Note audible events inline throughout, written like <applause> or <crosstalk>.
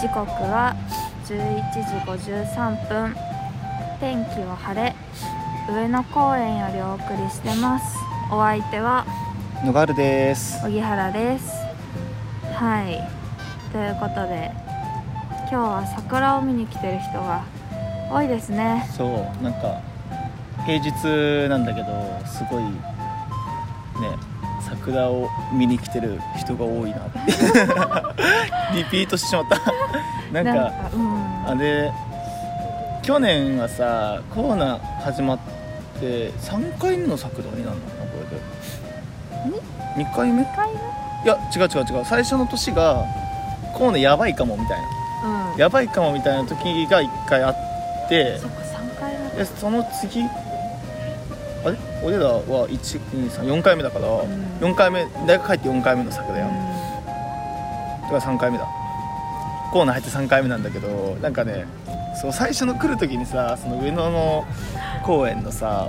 時刻は11時53分。天気は晴れ。上野公園よりお送りしてます。お相手は野ガールです。荻原です。はい。ということで今日は桜を見に来てる人が多いですね。そう。なんか平日なんだけどすごいね桜を見に来てる人が多いなって。リピートしてしまった。<laughs> なんかうん。あれ去年はさコロナ始まって3回目の桜になるのかなこれで。2回目？い2回目？や違う違う違う。最初の年がコロナやばいかもみたいな。うん。やばいかもみたいな時が1回あって。そっか3回目。でその次あれ？俺らは1234回目だから、ん。4回目大学入って4回目の桜やん、だから3回目だ。コーナー入って3回目なんだけどなんかねそう最初の来る時にさその上野の公園のさ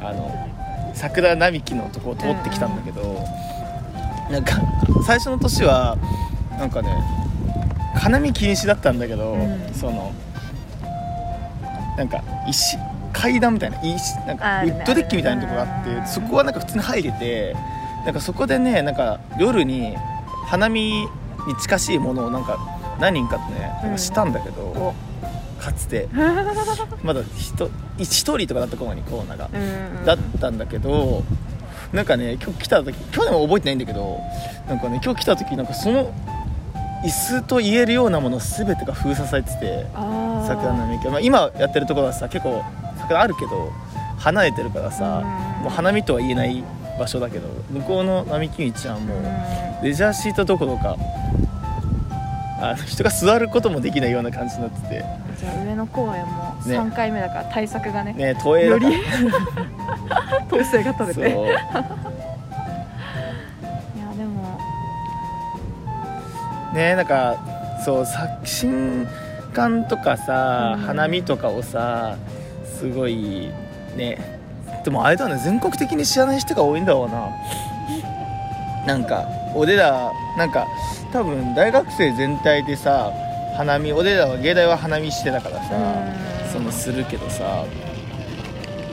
あの桜並木のとこを通ってきたんだけど、なんか最初の年はなんかね花見禁止だったんだけど、うん。そのなんか石階段みたいな石なんかウッドデッキみたいなとこがあってうんそこはなんか普通に入れてなんかそこでねなんか夜に花見に近しいものをなんか何人かとねなんかしたんだけど、お。かつて。<laughs> まだ一一人とかだった頃にコロナが、うんだったんだけどなんかね今日来た時去年は覚えてないんだけどなんかね今日来た時なんかその椅子と言えるようなもの全てが封鎖されてて桜並木、まあ、今やってるところはさ結構桜あるけど離れてるからさうん。もう花見とは言えない場所だけど向こうの並木道はもううん。レジャーシートどころかあの人が座ることもできないような感じになってて。じゃあ上野公園もね。3回目だから対策がねね都営より <laughs> 統制が取れて。<laughs> いやでも。ねなんかそう作新館とかさ、うん。花見とかをさすごいね。でもあれだね全国的に知らない人が多いんだろうな。なんか俺らなんか多分大学生全体でさ花見俺らは芸大は花見してたからさうん。そのするけどさ。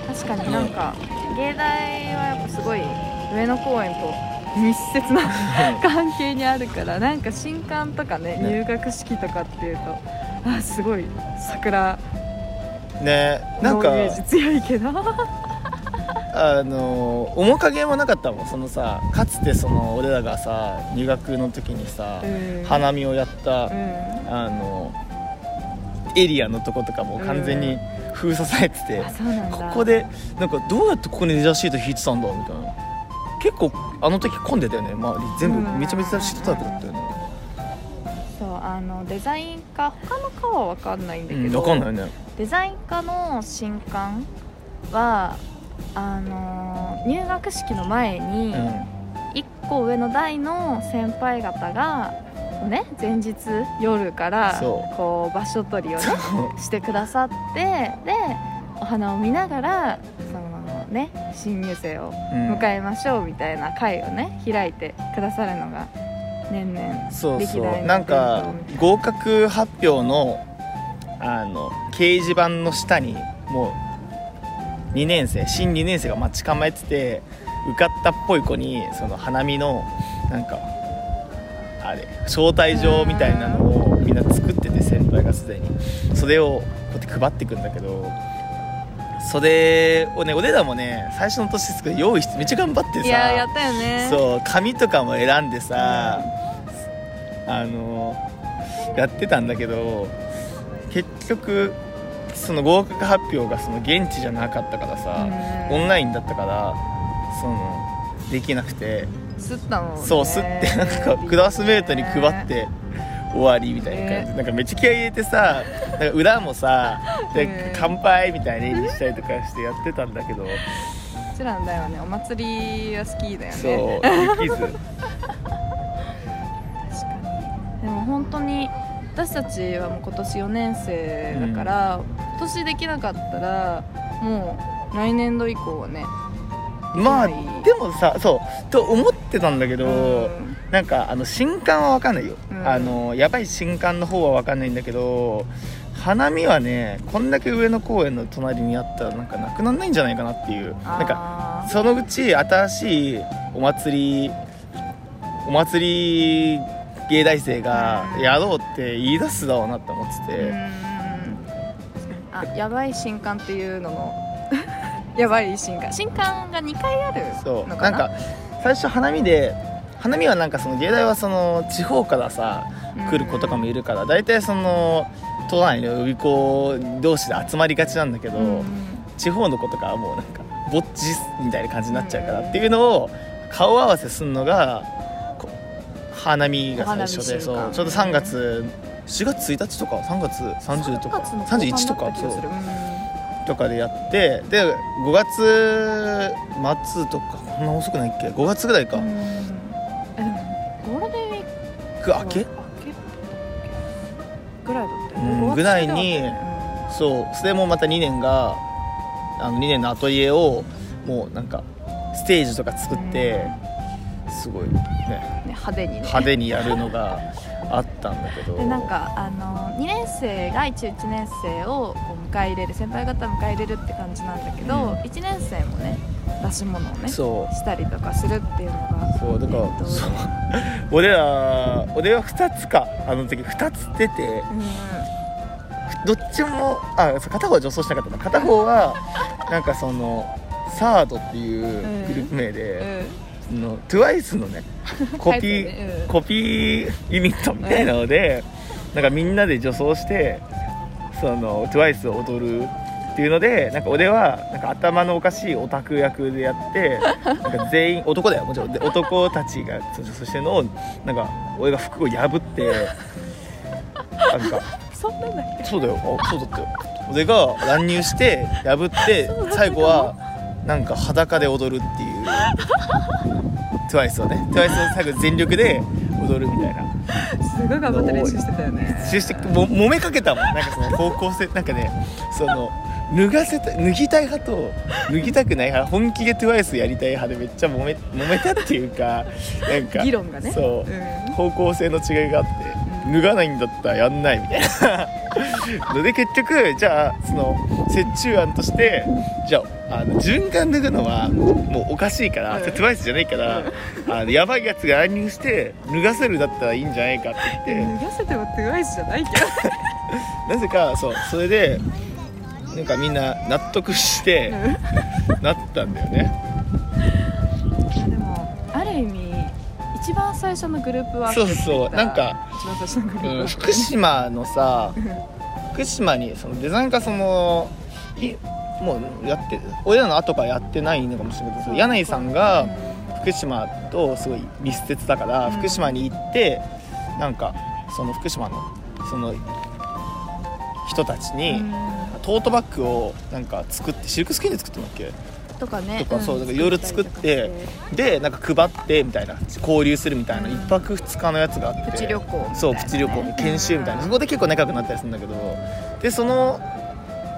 確かになんか芸大はやっぱすごい上野公園と密接な <laughs> 関係にあるからなんか新刊とかねね。入学式とかっていうとあすごい桜ねなんか強いけど。<laughs> あの面影もなかったもん。そのさかつてその俺らがさ入学の時にさ、うん。花見をやった、うん。あのエリアのとことかも完全に封鎖されてて、うなんだ。ここでなんかどうやってここにレジャーシート引いてたんだみたいな。結構あの時混んでたよね。周り全部うん。めちゃめちゃシートだらけだったよね。そうあのデザイン科他の科は分かんないんだうんけど、分かんないよねデザイン科の新刊はあのー入学式の前にうん。1個上の代の先輩方がね前日夜からそう。こう場所取りをねしてくださってでお花を見ながらそのね新入生をうん。迎えましょうみたいな会をね開いてくださるのが年々そうそ歴代のうなんか伝統みたいな。合格発表のあの掲示板の下にもう2年生新2年生が待ち構えてて受かったっぽい子にその花見のなんかあれ招待状みたいなのをみんな作ってて先輩がすでに。それをこうやって配っていくんだけどそれをね俺らもね最初の年ですけど用意してめっちゃ頑張ってさ。いややったよね。そう紙とかも選んでさ、あのやってたんだけど結局その合格発表がその現地じゃなかったからさ、うん。オンラインだったからそのできなくて。吸ったの、ね、そうすってなんかクラスメートに配って終わりみたいな感じ。でなんかめっちゃ気合い入れてさなんか裏もさでうん。乾杯みたいにしたりとかしてやってたんだけど。うちらの代はねお祭りは好きだよね。そうできず。確かに。でも本当に私たちはもう今年4年生だから、今年できなかったらもう来年度以降はねまあでもさそうと思ってたんだけど、うん。なんかあの新刊は分かんないよ、うん。あのやばい新刊の方は分かんないんだけど花見はねこんだけ上野公園の隣にあったらなんかなくなんないんじゃないかなっていう。なんかそのうち新しいお祭りお祭り芸大生がうん。やろうって言い出すだろうなって思ってて、うんあやばい新刊っていうのの <laughs> やばい新刊。新刊が2回あるそう。ななんか最初花見で花見はなんかその芸大はその地方からさ来る子とかもいるから大体その都内の予備校同士で集まりがちなんだけど、うん。地方の子とかはもうなんかぼっちみたいな感じになっちゃうからっていうのを顔合わせするのがこ花見が最初でそう。ちょうど3月4月1日とか3月30とか3月の31とかそう。とかでやってで5月末とかこんな遅くないっけ？5月ぐらいか、ゴールデンウィーク明け？ぐらいだったようんね5月ぐらいにそう。それもまた2年があの2年のアトリエをもうなんかステージとか作ってすごいね派手にね。派手にやるのがあったんだけど。でなんかあの2年生が一応1年生をこう迎え入れる先輩方を迎え入れるって感じなんだけど、うん。1年生もね出し物をねしたりとかするっていうのがそうだからえそう。<laughs> 俺ら俺は2つか。あの時2つ出てうんどっちもあ片方は女装しなかったな片方はなんかそのサードっていうグループ名で、その TWICE のね <laughs> コピー、ねうん。コピーユニットみたいなので、なんかみんなで女装してその TWICE を踊るっていうのでなんか俺はなんか頭のおかしいオタク役でやってなんか全員 <laughs> 男だよもちろん。で男たちが女装してるのをなんか俺が服を破ってなんかそんなんだっけ？そうだよ。あそうだったよ。俺が乱入して破って <laughs> 最後はなんか裸で踊るっていう。TWICE をね。TWICE を最後全力で踊るみたいな。すごい頑張って練習してたよね。そしても揉めかけたもん。なんかその方向性なんかねその脱がせた脱ぎたい派と脱ぎたくない派本気で TWICE やりたい派でめっちゃ揉め揉めたっていうかなんか議論がね。そう、うん。方向性の違いがあって脱がないんだったらやんないみたいな。の <laughs> で結局じゃあその折衷案としてじゃああの自分が脱ぐのはもうおかしいから、うん。それ TWICE じゃないから、あのやばいやつが乱入して脱がせるだったらいいんじゃないかって言って。脱がせても TWICE じゃないけど。<laughs> なぜかそうそれでなんかみんな納得してなったんだよね。でもある意味一番最初のグループワークそうそうなんか、一番最初のグループ福島のさ福島にそのデザイン科そのいもうやって俺らの後からやってないのかもしれないけど柳井さんが福島とすごい密接だから、うん。福島に行ってなんかその福島のその人たちに、トートバッグをなんか作ってシルクスクリーンで作ってるんだっけ？とかね。とかそうだからん。夜作ってでなんか配ってみたいな。交流するみたいな、うん。一泊二日のやつがあって。プチ旅行そうプチ旅行。研修みたいな。そこで結構仲良くなったりするんだけど。でその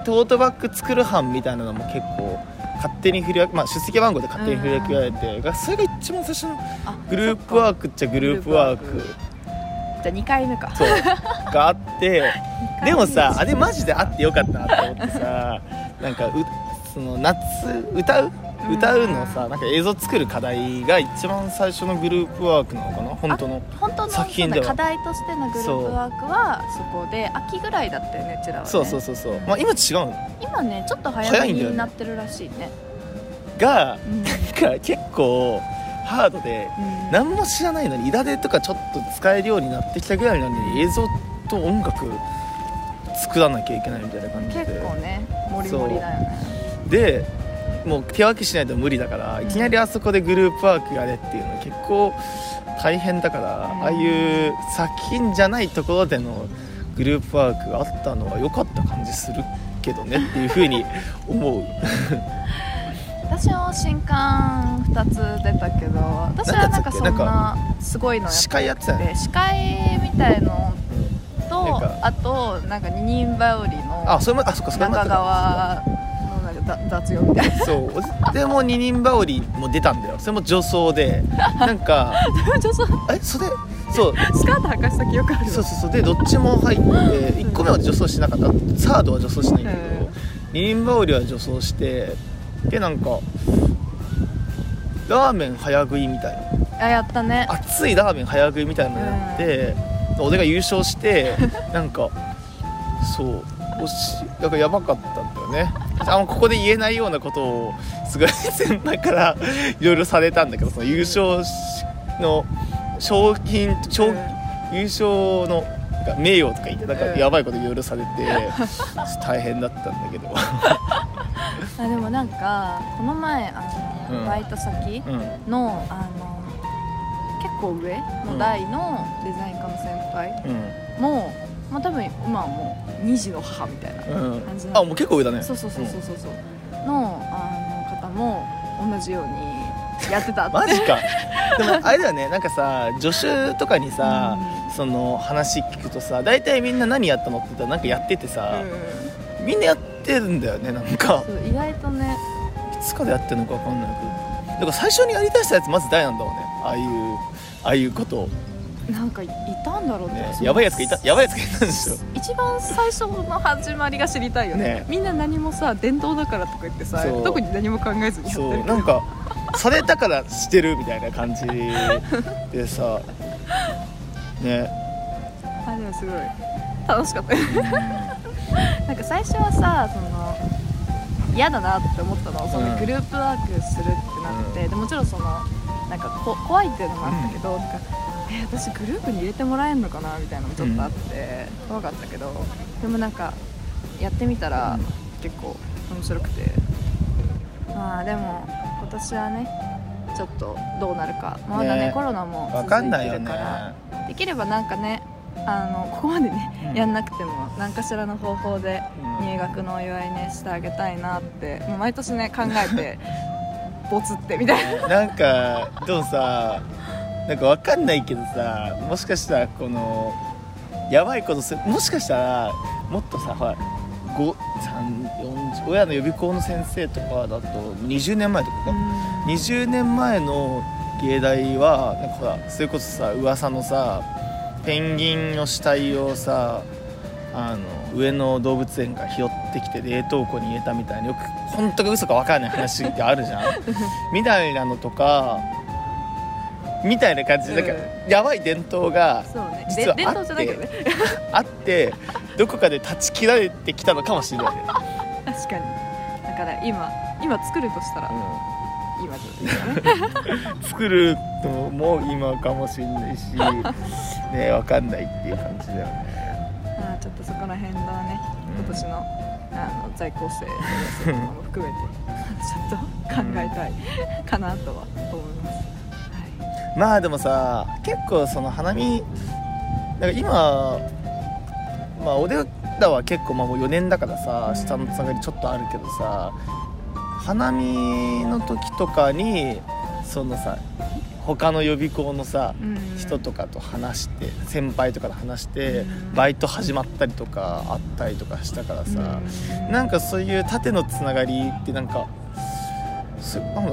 トートバッグ作る班みたいなのも結構勝手に振り分け、まあ、出席番号で勝手に振り分けられて、がそれが一番最初のあグループワークっちゃグループワーク。じゃあ2回目か。そう。があってでもさあれマジであってよかったなって思ってさなんかうその夏歌ううん歌うのさなんか映像作る課題が一番最初のグループワークなのかな？本当の。本当の作品で課題としてのグループワークはそこで秋ぐらいだったよねうちらはね。そうそうそうそう、まあ、今違うの？今ねちょっと早めになってるらしいね。がうん。なんか結構ハードでうん。何も知らないのに痛手とかちょっと使えるようになってきたぐらいなのに映像と音楽作らなきゃいけないみたいな感じで。結構ねモリモリだよね。でもう手分けしないと無理だからいきなりあそこでグループワークやれっていうのは結構大変だから、うん。ああいう作品じゃないところでのグループワークがあったのは良かった感じするけどねっていうふうに思う。<laughs> 私も新刊2つ出たけど私はなんかそんなすごいのや司会やってたよねで司会みたいのとあとなんか二人羽織の中川雑用みたいな。そう。でも二人羽織も出たんだよ。それも女装で。<laughs> なんか女装？えそれ？そう。スカート履かした記憶ある。わそうそうそう。でどっちも入って1個目は女装しなかった。サードは女装しないんだけど二人羽織は女装してでなんかラーメン早食いみたいな。あやったね。熱いラーメン早食いみたいなのやって、俺が優勝してなんかそう。おしだからやばかったよね。あんまここで言えないようなことをすごい先輩から <laughs> いろいろされたんだけどその優勝しの賞金賞、うん。優勝の名誉とか言ってなんかうん。やばいこといろいろされて <laughs> 大変だったんだけど。<laughs> あでもなんかこの前あの、うん。バイト先うん。のあの結構上の代のデザイン科の先輩うん。も、まあ多分今はもう2児の母みたいなうん。感じなのあもう結構上だね。そうそうそうそうそう。そうのあの方も同じようにやってたって。<laughs> マジか。でもあれだよね。なんかさ助手とかにさ、その話聞くとさ大体みんな何やったのって言ったらなんかやっててうんさ、うん。みんなやってるんだよねなんか。意外とね。いつからやってるのか分かんないけど。だから最初にやりだしたやつまず誰なんだろうね。ああいうああいうことを、なんかいたんだろうねねやばいやつがいたやばいやつがいたんでしょ一番最初の始まりが知りたいよね。ね。みんな何もさ伝統だからとか言ってさ特に何も考えずにやってる。なんかされたからしてるみたいな感じでさ。<laughs> ね。あでもすごい。楽しかった。よなんか最初はさその嫌だなって思ったのそのうん。グループワークするってなって、でもちろんそのなんかこ怖いっていうのもあったけど、なんかえ私グループに入れてもらえるのかなみたいなのもちょっとあって、怖かったけどでもなんかやってみたら、うん。結構面白くて。まあでも今年はねちょっとどうなるか。まだねね。コロナも分続いてるから、できればなんかねあのここまでね、うん。やんなくても何かしらの方法でうん。入学のお祝いねしてあげたいなってもう毎年ね考えて <laughs> ボツってみたいな。なんかでもさなんかわかんないけどさもしかしたらこのやばいことすもしかしたらもっとさほら5 3 40親の予備校の先生とかだと20年前とかか、20年前の芸大はなんかほらそれこそさ噂のさペンギンの死体をさあの上野動物園が拾ってきて冷凍庫に入れたみたいなよく本当か嘘か分からない話ってあるじゃん。<laughs> みたいなのとかみたいな感じでなんか、やばい伝統が実はで伝統じゃないけどね。<laughs> あってどこかで断ち切られてきたのかもしれない。ね、確かに。だから今今作るとしたらう今ですよね。ん、<laughs> 作るのも今かもしれないし <laughs> ね分かんないっていう感じだよね。あーちょっとそこら辺のねうん。今年のあの在校生も含めてちょっと考えたいかなとは思います、はいまあでもさ結構その花見なんか今まあ俺らは結構まあもう4年だからさうん下のつながりちょっとあるけどさ花見の時とかにそのさ他の予備校のさうん。人とかと話して先輩とかと話してうん。バイト始まったりとかあったりとかしたからさうん。なんかそういう縦のつながりってなんか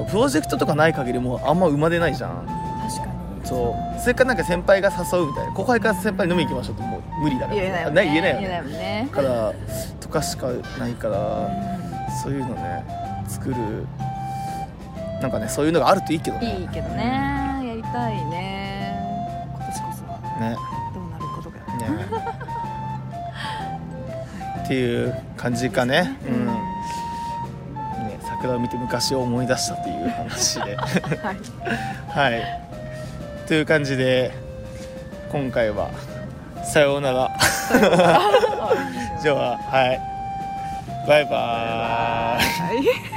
プロジェクトとかない限りもうあんま生まれないじゃんそう。それからなんか先輩が誘うみたいな。後輩から先輩飲み行きましょうってもう無理だから。言えない言えないよね。だからとかしかないからうそういうのね作る。なんかねそういうのがあるといいけどんね。いいけどね。やりたいね。今年こそは。ね。どうなることがね。っていう感じかね。うん。ね。桜を見て昔を思い出したという話で。はい。<laughs> はいという感じで今回はさようなら。あ <laughs> じゃあはい。バイバーイ。はい